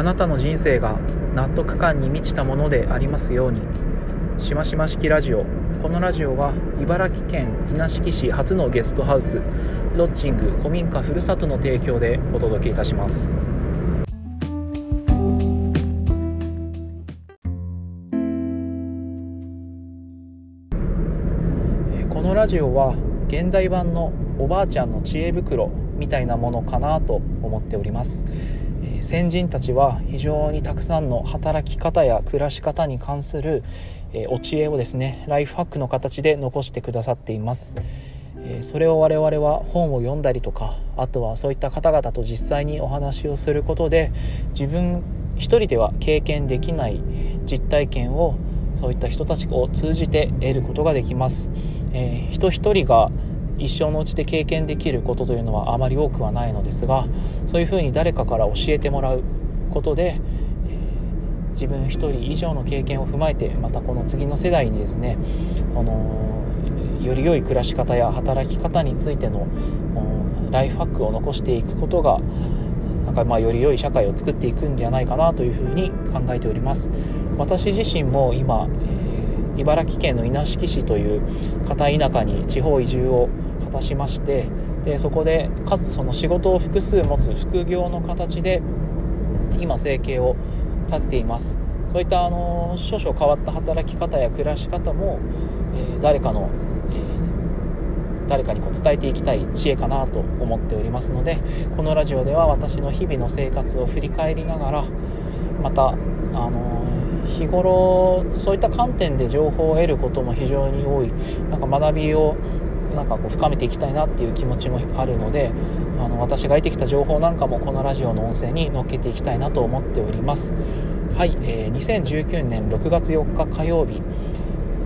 あなたの人生が納得感に満ちたものでありますように。しましま式ラジオ。このラジオは茨城県稲敷市初のゲストハウス。ロッジング古民家ふるさとの提供でお届けいたします。このラジオは現代版のおばあちゃんの知恵袋みたいなものかなと思っております。先人たちは非常にたくさんの働き方や暮らし方に関するえお知恵をですねライフハックの形で残してくださっています。えそれを我々は本を読んだりとかあとはそういった方々と実際にお話をすることで自分一人では経験できない実体験をそういった人たちを通じて得ることができます、えー、人一人が一生のうちで経験できることというのはあまり多くはないのですがそういうふうに誰かから教えてもらうことで、え、自分一人以上の経験を踏まえてまたこの次の世代にですね、あの、より良い暮らし方や働き方についてのライフハックを残していくことがなんかまあより良い社会を作っていくんじゃないかなというふうに考えております。私自身も今、えー、茨城県の稲敷市という片田舎に地方移住を果たしましてでそこでかつその仕事を複数持つ副業の形で今生計を立てています。そういったあの少々変わった働き方や暮らし方も、えー、誰かの、えー、誰かにこう伝えていきたい知恵かなと思っておりますのでこのラジオでは私の日々の生活を振り返りながらまたあの日頃そういった観点で情報を得ることも非常に多い。なんか学びをなんかこう深めていきたいなっていう気持ちもあるのであの私が得てきた情報なんかもこのラジオの音声に載っけていきたいなと思っております。はい、えー、2019年6月4日火曜日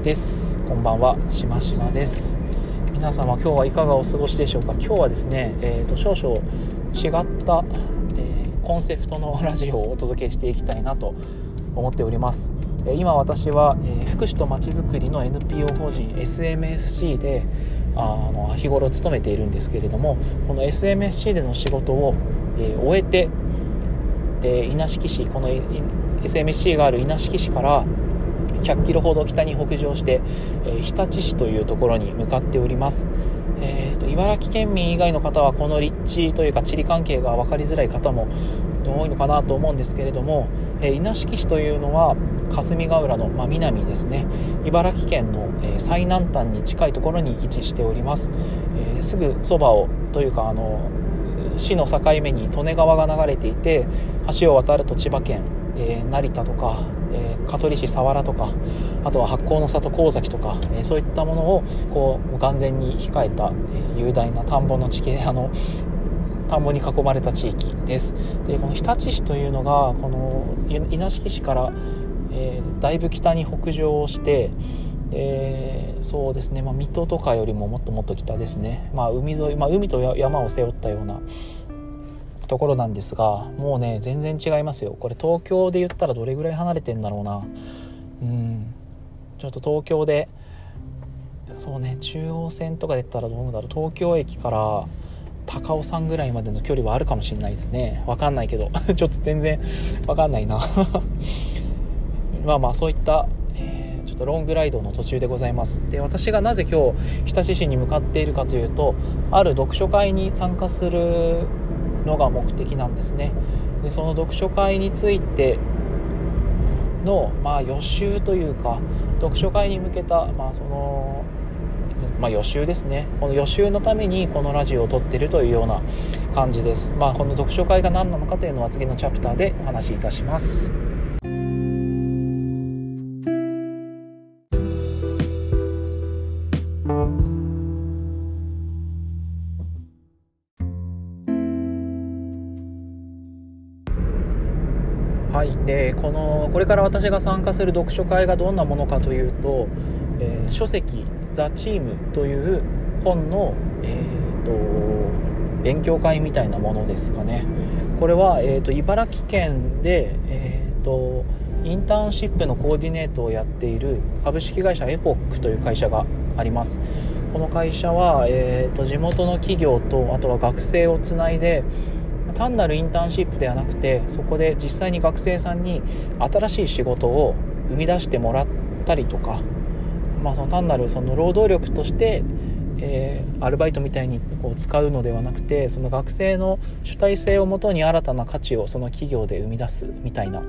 です。こんばんはしましまです。皆様今日はいかがお過ごしでしょうか？今日はですね、えーと、少々違った、えー、コンセプトのラジオをお届けしていきたいなと思っております。今私は福祉とまちづくりの NPO 法人 SMSC であの日頃勤めているんですけれどもこの SMSC での仕事を、えー、終えてで稲敷市この SMSC がある稲敷市から100キロほど北に北上して、えー、日立市というところに向かっております、えーと、茨城県民以外の方はこの立地というか地理関係が分かりづらい方も多いのかなと思うんですけれども、えー、稲敷市というのは霞ヶ浦の、まあ、南ですね。茨城県の、えー、最南端に近いところに位置しております、えー、すぐそばをというかあの市の境目に利根川が流れていて橋を渡ると千葉県、えー、成田とか、えー、香取市佐原とかあとは八甲の里神崎とか、えー、そういったものをこう眼前に控えた、え雄大な田んぼの地形あの田んぼに囲まれた地域です。でこの日立市というのがこの稲敷市からえー、だいぶ北に北上をしてでそうですね、まあ、水戸とかよりももっともっと北ですね、まあ、海沿い、まあ、海と山を背負ったようなところなんですがもうね全然違いますよ。これ東京で言ったらどれぐらい離れてんだろうな。うん。ちょっと東京でそうね中央線とかで言ったらどうだろう。東京駅から高尾山ぐらいまでの距離はあるかもしれないですね。わかんないけど。ちょっと全然 わかんないな。まあまあそういった、え、ちょっとロングライドの途中でございます。で私がなぜ今日日立市に向かっているかというとある読書会に参加するのが目的なんですね。でその読書会についての、まあ、予習というか読書会に向けた、まあ、そのまあ、予習ですね。この予習のためにこのラジオを撮ってるというような感じです、まあ、この読書会が何なのかというのは次のチャプターでお話しいたします。はい。でこのこれから私が参加する読書会がどんなものかというと、えー、書籍「ザ・チーム」という本の、えーと、勉強会みたいなものですかね。これは、えーと、茨城県で、えーと、インターンシップのコーディネートをやっている株式会社エポックという会社があります。この会社は、えー、と地元の企業とあとは学生をつないで単なるインターンシップではなくてそこで実際に学生さんに新しい仕事を生み出してもらったりとか、まあ、その単なるその労働力としてえー、アルバイトみたいにこう使うのではなくてその学生の主体性をもとに新たな価値をその企業で生み出すみたいな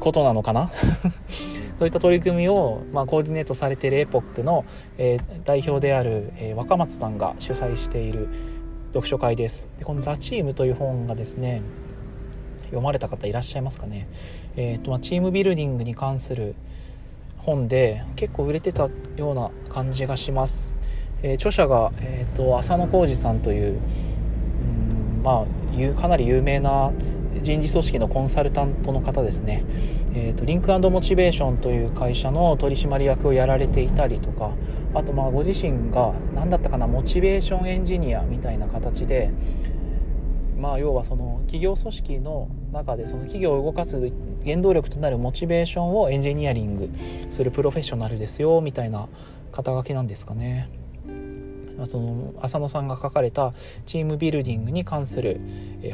ことなのかな？そういった取り組みを、まあ、コーディネートされているエポックの、えー、代表である、えー、若松さんが主催している読書会です。でこの「ザ・チームという本がですね読まれた方いらっしゃいますかね、えーとまあ、チームビルディングに関する本で結構売れてたような感じがします、えー、著者が、えーと、浅野浩二さんといううんまあかなり有名な人事組織のコンサルタントの方ですね、えーと、リンクモチベーションという会社の取締役をやられていたりとかあとまあご自身が何だったかなモチベーションエンジニアみたいな形でまあ要はその企業組織の中でその企業を動かす原動力となるモチベーションをエンジニアリングするプロフェッショナルですよみたいな肩書きなんですかね。その浅野さんが書かれたチームビルディングに関する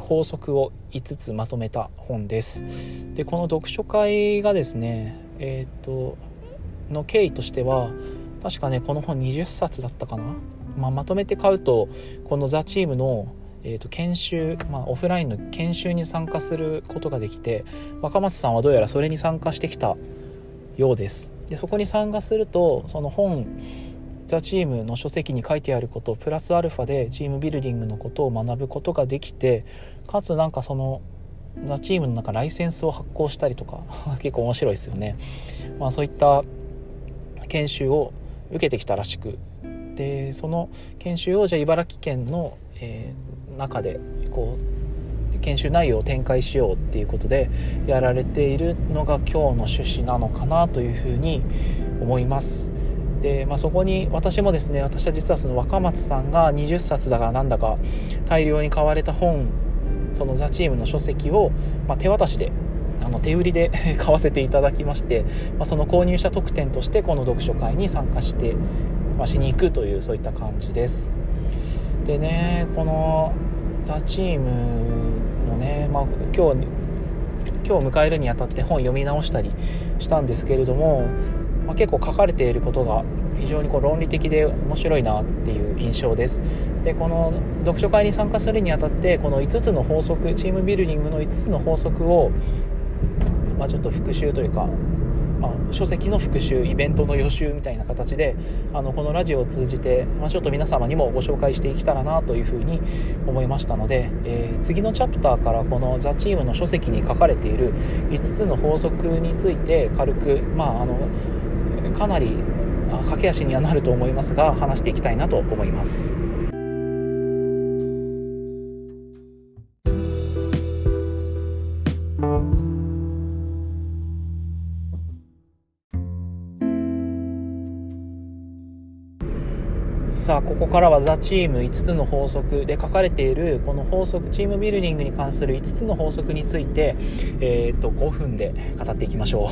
法則を5つまとめた本です。でこの読書会がですねえっ、との経緯としては確かねこの本20冊だったかな、まあ、まとめて買うとこの「ザ・チームのえーと、研修、まあ、オフラインの研修に参加することができて若松さんはどうやらそれに参加してきたようです。でそこに参加するとその本ザ・チームの書籍に書いてあることプラスアルファでチームビルディングのことを学ぶことができてかつなんかそのザ・チームの中ライセンスを発行したりとか 結構面白いですよね、まあ、そういった研修を受けてきたらしく。でその研修をじゃあ茨城県の、えー、中でこう研修内容を展開しようっていうことでやられているのが今日の趣旨なのかなというふうに思います。で、まあ、そこに私もですね私は実はその若松さんが20冊だかなんだか大量に買われた本そのザ・チームの書籍を、まあ、手渡しであの手売りで 買わせていただきまして、まあ、その購入者特典としてこの読書会に参加して、まあ、しに行くというそういった感じですでねこのザ・チームのね、まあ、今日今日迎えるにあたって本読み直したりしたんですけれどもまあ、結構書かれていることが非常にこう論理的で面白いなっていう印象です。でこの読書会に参加するにあたってこの5つの法則チームビルディングの5つの法則を、まあ、ちょっと復習というかまあ、書籍の復習イベントの予習みたいな形であのこのラジオを通じて、まあ、ちょっと皆様にもご紹介していけたらなというふうに思いましたので、えー、次のチャプターからこの「ザ・チームの書籍に書かれている5つの法則について軽く、まあ、あのかなり駆け足にはなると思いますが話していきたいなと思います。さあここからはザ・チーム5つの法則で書かれているこの法則チームビルディングに関する5つの法則について、えー、と5分で語っていきましょう。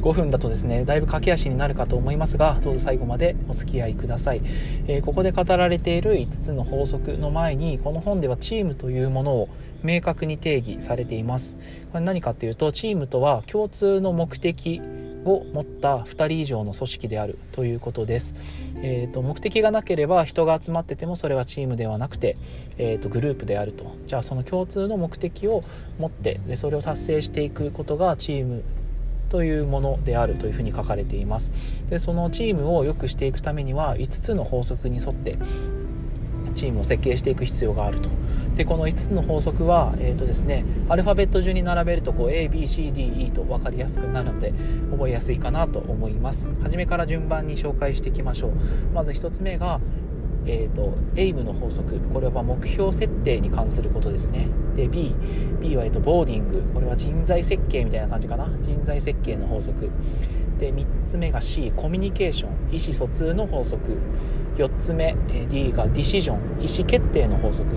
5分だとですねだいぶ駆け足になるかと思いますがどうぞ最後までお付き合いください、えー、ここで語られている5つの法則の前にこの本ではチームというものを明確に定義されています。これ何かっていうとチームとは共通の目的を持った2人以上の組織であるということです、えーと、目的がなければ人が集まっててもそれはチームではなくて、えーと、グループであると。じゃあその共通の目的を持ってでそれを達成していくことがチームというものであるというふうに書かれています。でそのチームを良くしていくためには5つの法則に沿ってチームを設計していく必要があると。でこの5つの法則は、えーとですね、アルファベット順に並べるとこう ABCDE と分かりやすくなるので覚えやすいかなと思います。初めから順番に紹介していきましょう。まず1つ目がえーと、エイムの法則これは目標設定に関することですね。で B, B は、えーと、ボーディング。これは人材設計みたいな感じかな。人材設計の法則。で3つ目が C コミュニケーション。意思疎通の法則。4つ目え D がディシジョン。意思決定の法則。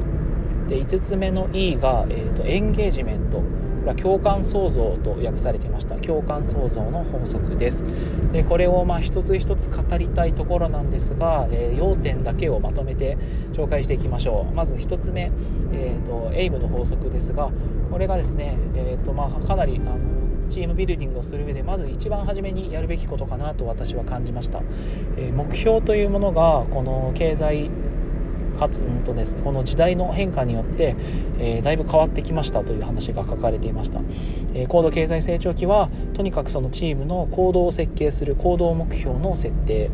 で5つ目の E が、えーと、エンゲージメント。これは共感創造と訳されていました。共感創造の法則です。でこれをまあ一つ一つ語りたいところなんですが、えー、要点だけをまとめて紹介していきましょう。まず1つ目、えーと、エイムの法則ですがこれがですね、えーとまあ、かなりあのチームビルディングをする上でまず一番初めにやるべきことかなと私は感じました、え、目標というものがこの経済かつ、うんとですね、この時代の変化によって、えー、だいぶ変わってきましたという話が書かれていました、えー、高度経済成長期はとにかくそのチームの行動を設計する行動目標の設定、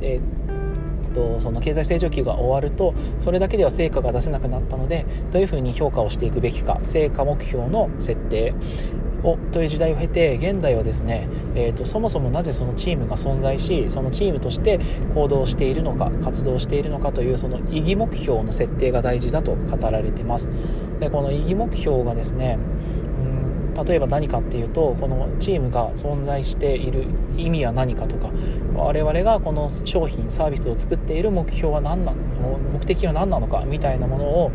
えーとその経済成長期が終わるとそれだけでは成果が出せなくなったのでどういうふうに評価をしていくべきか成果目標の設定。をという時代を経て現代はですね、えーと、そもそもなぜそのチームが存在しそのチームとして行動しているのか活動しているのかというその意義目標の設定が大事だと語られています。でこの意義目標がですね例えば何かっていうとこのチームが存在している意味は何かとか我々がこの商品サービスを作っている目標は何なの目的は何なのかみたいなものを、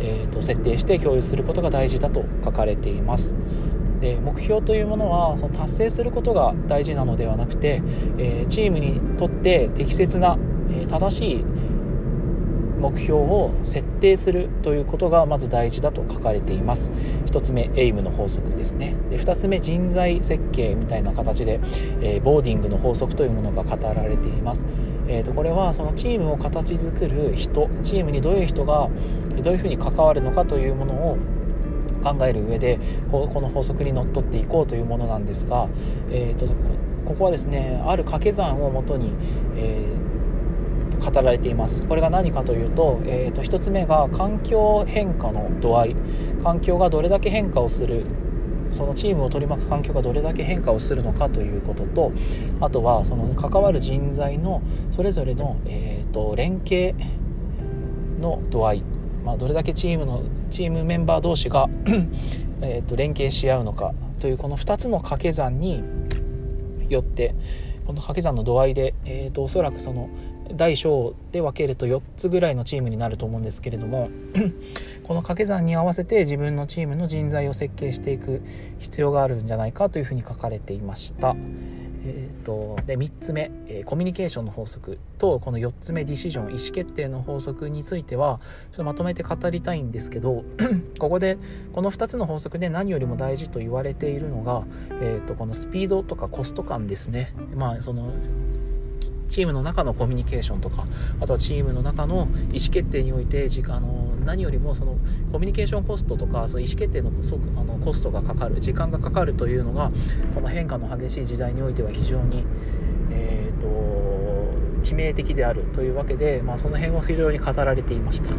えーと設定して共有することが大事だと書かれています。で目標というものはその達成することが大事なのではなくて、えー、チームにとって適切な、えー、正しい目標を設定するということがまず大事だと書かれています。1つ目エイムの法則ですね。で2つ目人材設計みたいな形で、えー、ボーディングの法則というものが語られています、えーと、これはそのチームを形作る人チームにどういう人がどういうふうに関わるのかというものを考える上でこの法則にのっとっていこうというものなんですが、えーと、ここはですねある掛け算をもとに、えー、語られています。これが何かというと,、えーと、1つ目が環境変化の度合い。環境がどれだけ変化をするそのチームを取り巻く環境がどれだけ変化をするのかということとあとはその関わる人材のそれぞれの、えーと連携の度合い。まあ、どれだけチームのチームメンバー同士が えと連携し合うのかというこの2つの掛け算によってこの掛け算の度合いで、えーと、おそらくその大小で分けると4つぐらいのチームになると思うんですけれども この掛け算に合わせて自分のチームの人材を設計していく必要があるんじゃないかというふうに書かれていました。えーと、で3つ目、えー、コミュニケーションの法則とこの4つ目ディシジョン意思決定の法則についてはちょっとまとめて語りたいんですけど ここでこの2つの法則で何よりも大事と言われているのが、えーとこのスピードとかコスト感ですね。まあそのチームの中のコミュニケーションとかあとはチームの中の意思決定においてあの何よりもそのコミュニケーションコストとかその意思決定のあのコストがかかる時間がかかるというのがこの変化の激しい時代においては非常に、えーと、致命的であるというわけで、まあ、その辺を非常に語られていました。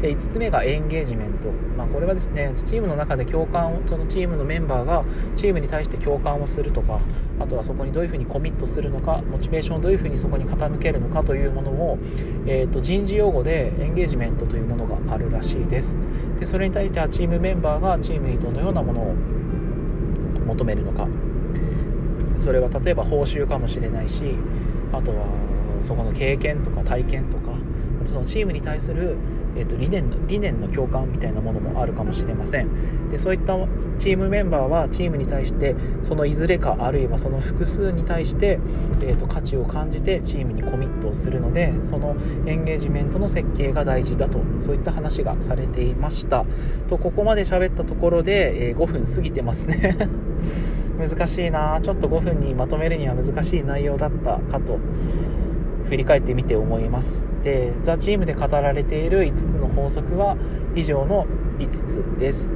で5つ目がエンゲージメント、まあ、これはですねチームの中で共感をそのチームのメンバーがチームに対して共感をするとかあとはそこにどういうふうにコミットするのかモチベーションをどういうふうにそこに傾けるのかというものを、えーと、人事用語でエンゲージメントというものがあるらしいです。でそれに対してはチームメンバーがチームにどのようなものを求めるのか。それは例えば報酬かもしれないしあとはそこの経験とか体験とかあとそのチームに対するえーと、理念の理念の共感みたいなものもあるかもしれません。でそういったチームメンバーはチームに対してそのいずれかあるいはその複数に対して、えーと、価値を感じてチームにコミットをするのでそのエンゲージメントの設計が大事だとそういった話がされていました。とここまで喋ったところで、えー、5分過ぎてますね。難しいな。ちょっと5分にまとめるには難しい内容だったかと。振り返ってみて思います。でザ・チームで語られている5つの法則は以上の5つです。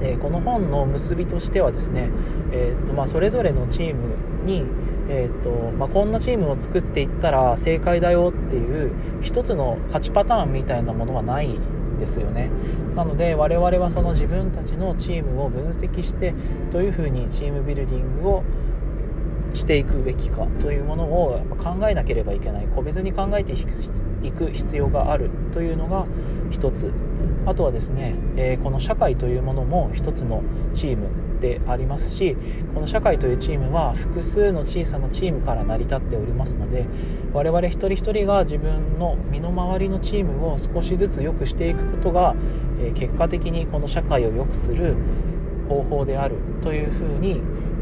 でこの本の結びとしてはですね、えーとまあ、それぞれのチームに、えーとまあ、こんなチームを作っていったら正解だよっていう一つの勝ちパターンみたいなものはないんですよね。なので我々はその自分たちのチームを分析してどういうふうにチームビルディングをしていくべきかというものをやっぱ考えなければいけない。個別に考えていく必要があるというのが一つ。あとはですね、えー、この社会というものも一つのチームでありますしこの社会というチームは複数の小さなチームから成り立っておりますので我々一人一人が自分の身の回りのチームを少しずつ良くしていくことが、えー、結果的にこの社会を良くする方法であるというふうに、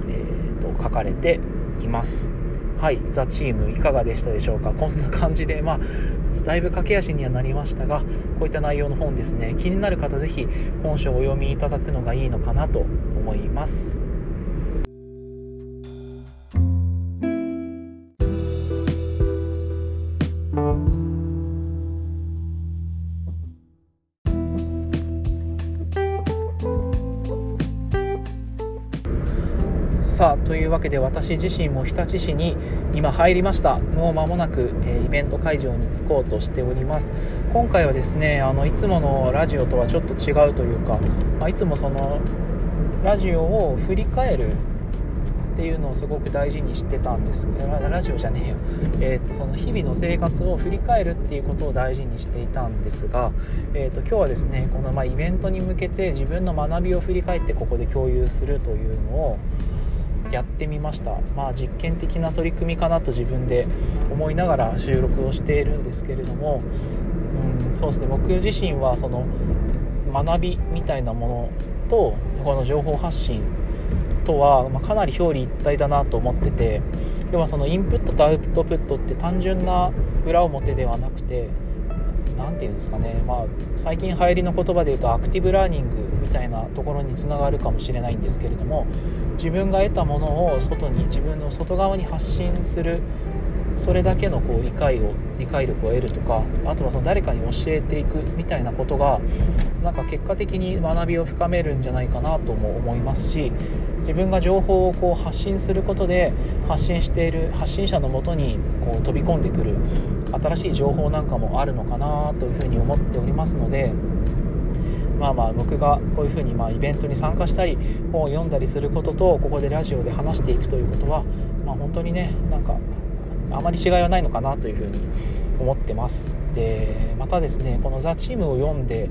えーと、書かれていますはい、ザ・チームいかがでしたでしょうか？こんな感じで、まあ、だいぶ駆け足にはなりましたが、こういった内容の本ですね、気になる方ぜひ本書をお読みいただくのがいいのかなと思います。というわけで私自身も日立市に今入りました。もう間もなく、え、イベント会場に着こうとしております。今回はですねあのいつものラジオとはちょっと違うというか、まあ、いつもそのラジオを振り返るっていうのをすごく大事にしてたんです。ラジオじゃねえよ、えー、とその日々の生活を振り返るっていうことを大事にしていたんですが、えー、と今日はですねこのまイベントに向けて自分の学びを振り返ってここで共有するというのをやってみました。まあ実験的な取り組みかなと自分で思いながら収録をしているんですけれどもうんそうですね。僕自身はその学びみたいなものとこの情報発信とは、まかなり表裏一体だなと思ってて要はそのインプットとアウトプットって単純な裏表ではなくて何て言うんですかね、まあ、最近流行りの言葉で言うとアクティブラーニングみたいなところにつながるかもしれないんですけれども自分が得たものを外に自分の外側に発信するそれだけのこう理解を理解力を得るとかあとはその誰かに教えていくみたいなことがなんか結果的に学びを深めるんじゃないかなとも思いますし自分が情報をこう発信することで発信している発信者のもとにこう飛び込んでくる新しい情報なんかもあるのかなというふうに思っておりますので。まあまあ僕がこういうふうにまあイベントに参加したり本を読んだりすることとここでラジオで話していくということは、まあ、本当にねなんかあまり違いはないのかなというふうに思ってますでまたですねこの「ザ・チームを読んで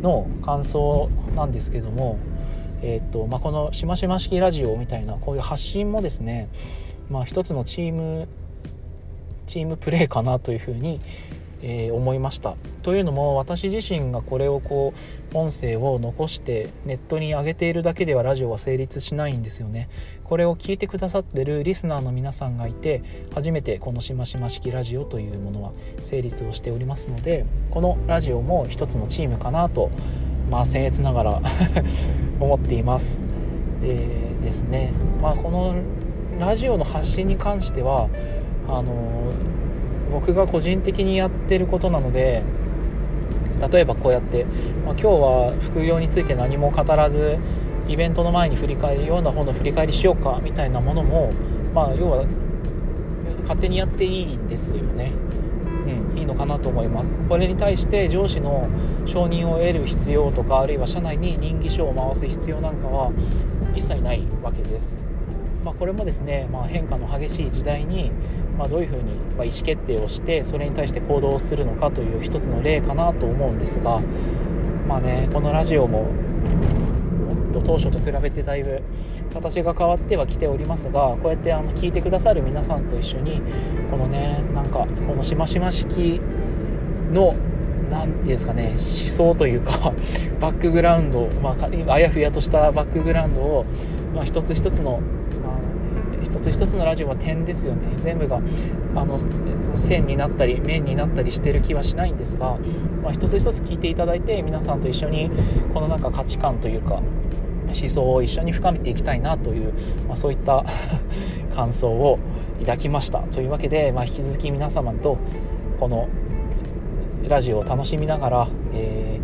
の感想なんですけどもえーとまあ、このしましま式ラジオみたいなこういう発信もですね、まあ、一つのチームチームプレーかなというふうに、えー、思いました。というのも私自身がこれをこう音声を残してネットに上げているだけではラジオは成立しないんですよね。これを聞いてくださってるリスナーの皆さんがいて初めてこのしましま式ラジオというものは成立をしておりますのでこのラジオも一つのチームかなとまあ僭越ながら 思っていますでですねまあこのラジオの発信に関してはあの僕が個人的にやってることなので例えばこうやって、まあ、今日は副業について何も語らずイベントの前に振り返りような方の振り返りしようかみたいなものも、まあ、要は勝手にやっていいんですよね。うん、いいのかなと思います。これに対して上司の承認を得る必要とかあるいは社内に任議書を回す必要なんかは一切ないわけです。まあ、これもですね、まあ、変化の激しい時代に、まあ、どういうふうに、意思決定をしてそれに対して行動するのかという一つの例かなと思うんですが、まあね、このラジオも当初と比べてだいぶ形が変わってはきておりますがこうやってあの聞いてくださる皆さんと一緒にこのねなんかこのしましま式の何て言うんですかね思想というか バックグラウンド、まあ、あやふやとしたバックグラウンドを、まあ、一つ一つの一つ一つのラジオは点ですよね。全部があの線になったり面になったりしてる気はしないんですが、まあ、一つ一つ聞いていただいて皆さんと一緒にこのなんか価値観というか思想を一緒に深めていきたいなという、まあ、そういった 感想を抱きましたというわけで、まあ、引き続き皆様とこのラジオを楽しみながら、え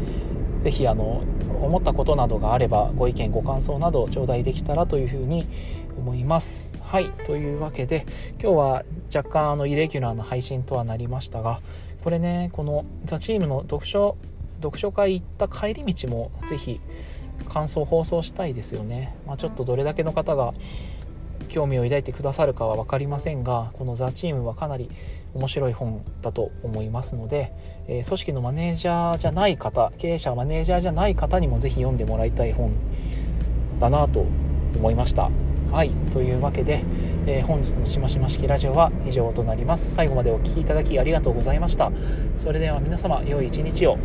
ー、ぜひあの思ったことなどがあればご意見ご感想など頂戴できたらというふうに思います。はいというわけで今日は若干あのイレギュラーな配信とはなりましたがこれねこのザ・チームの読書読書会行った帰り道もぜひ感想放送したいですよね、まあ、ちょっとどれだけの方が興味を抱いてくださるかは分かりませんがこの「ザ・チームはかなり面白い本だと思いますので、えー、組織のマネージャーじゃない方経営者マネージャーじゃない方にもぜひ読んでもらいたい本だなと思いました。はい。というわけで、えー、本日のしましま式ラジオは以上となります。最後までお聴きいただきありがとうございました。それでは皆様良い一日を。